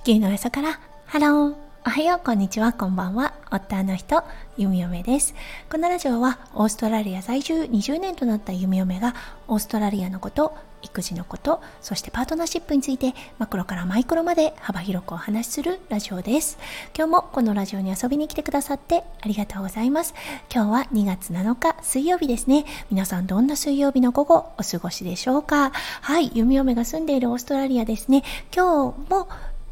地球の朝から。ハロー。おはよう。こんにちは。こんばんは。夫の人弓嫁です。このラジオはオーストラリア在住20年となった弓嫁がオーストラリアのこと育児のことそしてパートナーシップについてマクロからマイクロまで幅広くお話しするラジオです。今日もこのラジオに遊びに来てくださってありがとうございます。今日は2月7日水曜日ですね。皆さんどんな水曜日の午後お過ごしでしょうか？はい。弓嫁が住んでいるオーストラリアですね。今日も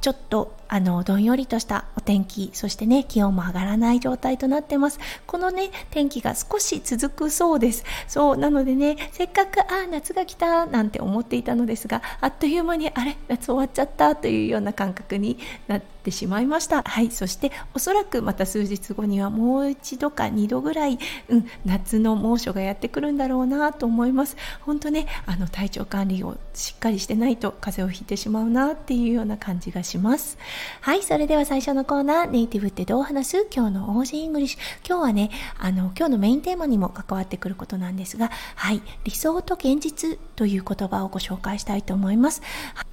ちょっと。あのどんよりとしたお天気そしてね気温も上がらない状態となってます。このね天気が少し続くそうです。そうなのでねせっかくあ夏が来たなんて思っていたのですがあっという間にあれ夏終わっちゃったというような感覚になってしまいました。はいそしておそらくまた数日後にはもう一度か2度ぐらい、うん、夏の猛暑がやってくるんだろうなと思います。本当ねあの体調管理をしっかりしてないと風邪をひいてしまうなっていうような感じがします。はい、それでは最初のコーナー、ネイティブってどう話す？今日の Aussie English。今日はね、あの、今日のメインテーマにも関わってくることなんですが、はい、理想と現実という言葉をご紹介したいと思います。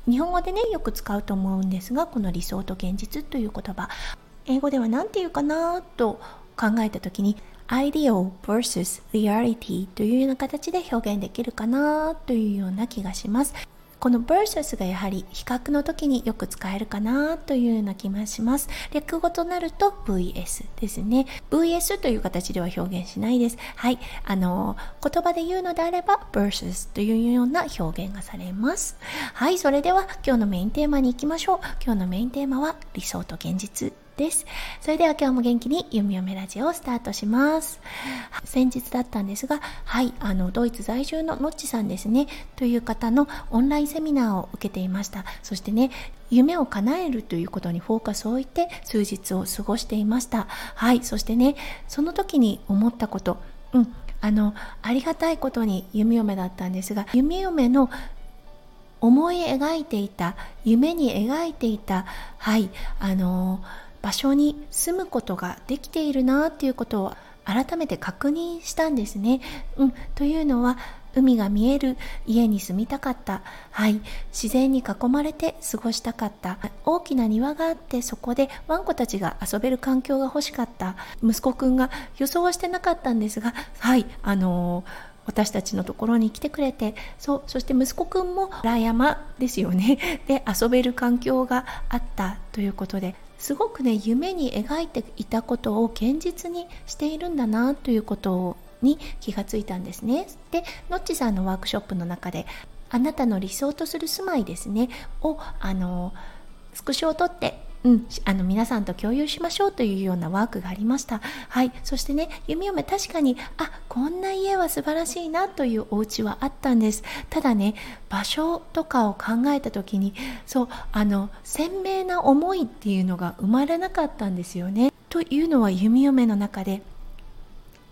日本語でね、よく使うと思うんですが、この理想と現実という言葉、英語では何て言うかなと考えた時に、ideal versus reality というような形で表現できるかなというような気がします。この versus がやはり比較の時によく使えるかなというような気がします。略語となると VS ですね。VS という形では表現しないです。はい。あの、言葉で言うのであれば versus というような表現がされます。はい。それでは今日のメインテーマに行きましょう。今日のメインテーマは理想と現実です。それでは今日も元気にゆみよめラジオをスタートします。先日だったんですが、はい、あの、ドイツ在住ののっちさんですね、という方のオンラインセミナーを受けていました。そしてね、夢を叶えるということにフォーカスを置いて数日を過ごしていました。はい、そしてね、その時に思ったこと、うん、あの、ありがたいことに弓嫁だったんですが、弓嫁の思い描いていた夢に描いていたはいあの場所に住むことができているなっていうことを改めて確認したんですね。うん、というのは海が見える家に住みたかった。はい。自然に囲まれて過ごしたかった。大きな庭があってそこでワンコたちが遊べる環境が欲しかった。息子くんが予想はしてなかったんですが、はい。あのー私たちのところに来てくれてそうそして息子くんも裏山ですよねで遊べる環境があったということですごくね夢に描いていたことを現実にしているんだなということに気がついたんですね。でのっちさんのワークショップの中であなたの理想とする住まいですねをあのスクショを取ってうん、あの皆さんと共有しましょうというようなワークがありました。はい、そしてね、弓嫁確かに、あ、こんな家は素晴らしいなというお家はあったんです。ただね、場所とかを考えた時に、そう、あの、鮮明な思いっていうのが生まれなかったんですよね。というのは弓嫁の中で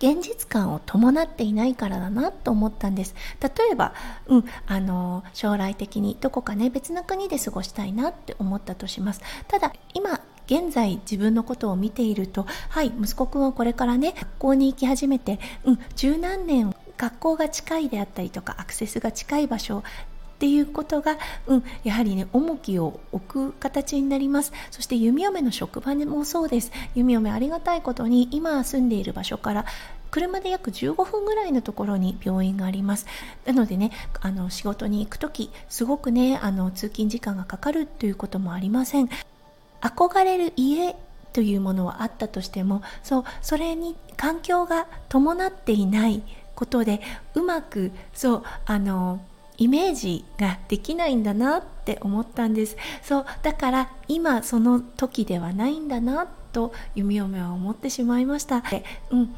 現実感を伴っていないからだなと思ったんです。例えば、うん、あの将来的にどこかね別な国で過ごしたいなって思ったとします。ただ今現在自分のことを見ているとはい息子くんはこれからね学校に行き始めてうん十何年学校が近いであったりとかアクセスが近い場所っていうことが、うん、やはりね重きを置く形になります。そして弓嫁の職場もそうです。弓嫁ありがたいことに今住んでいる場所から車で約15分ぐらいのところに病院があります。なのでねあの仕事に行く時すごくねあの通勤時間がかかるということもありません。憧れる家というものはあったとしてもそうそれに環境が伴っていないことでうまくそうあのイメージができないんだなって思ったんです。そうだから今その時ではないんだなと弓嫁は思ってしまいました。でうん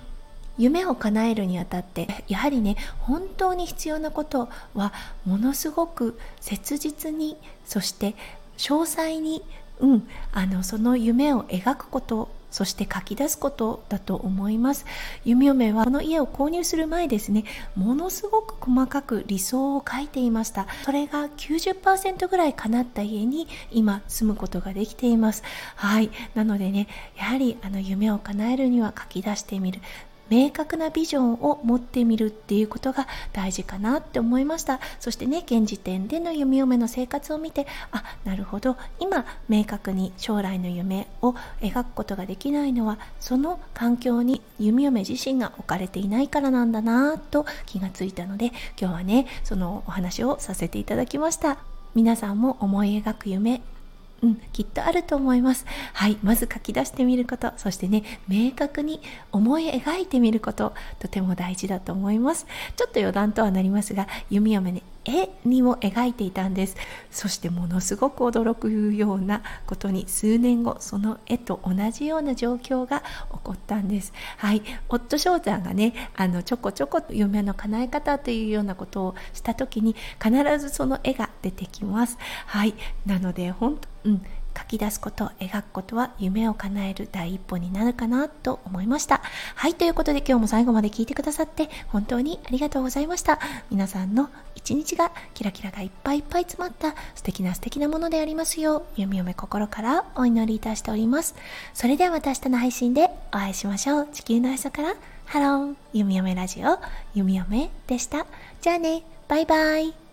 夢を叶えるにあたってやはりね本当に必要なことはものすごく切実にそして詳細に、うん、あのその夢を描くことそして書き出すことだと思います。弓嫁はこの家を購入する前ですねものすごく細かく理想を書いていました。それが90%ぐらい叶った家に今住むことができています。はい。なのでねやはりあの夢を叶えるには書き出してみる。明確なビジョンを持ってみるっていうことが大事かなって思いました。そしてね現時点での弓嫁の生活を見てあなるほど。今明確に将来の夢を描くことができないのはその環境に弓嫁自身が置かれていないからなんだなと気がついたので今日はねそのお話をさせていただきました。皆さんも思い描く夢うん、きっとあると思います。はい、まず書き出してみること、そしてね、明確に思い描いてみること、とても大事だと思います。ちょっと余談とはなりますが、弓嫁ね、絵にも描いていたんです。そしてものすごく驚くようなことに数年後その絵と同じような状況が起こったんです。はい。夫翔さんがねあのちょこちょこ夢の叶え方というようなことをした時に必ずその絵が出てきます。はい。なので本当うん。書き出すこと描くことは夢を叶える第一歩になるかなと思いました。はいということで今日も最後まで聞いてくださって本当にありがとうございました。皆さんの一日がキラキラがいっぱいいっぱい詰まった素敵な素敵なものでありますよう弓嫁心からお祈りいたしております。それではまた明日の配信でお会いしましょう。地球の朝からハロー。弓嫁ラジオ弓嫁でした。じゃあね。バイバイ。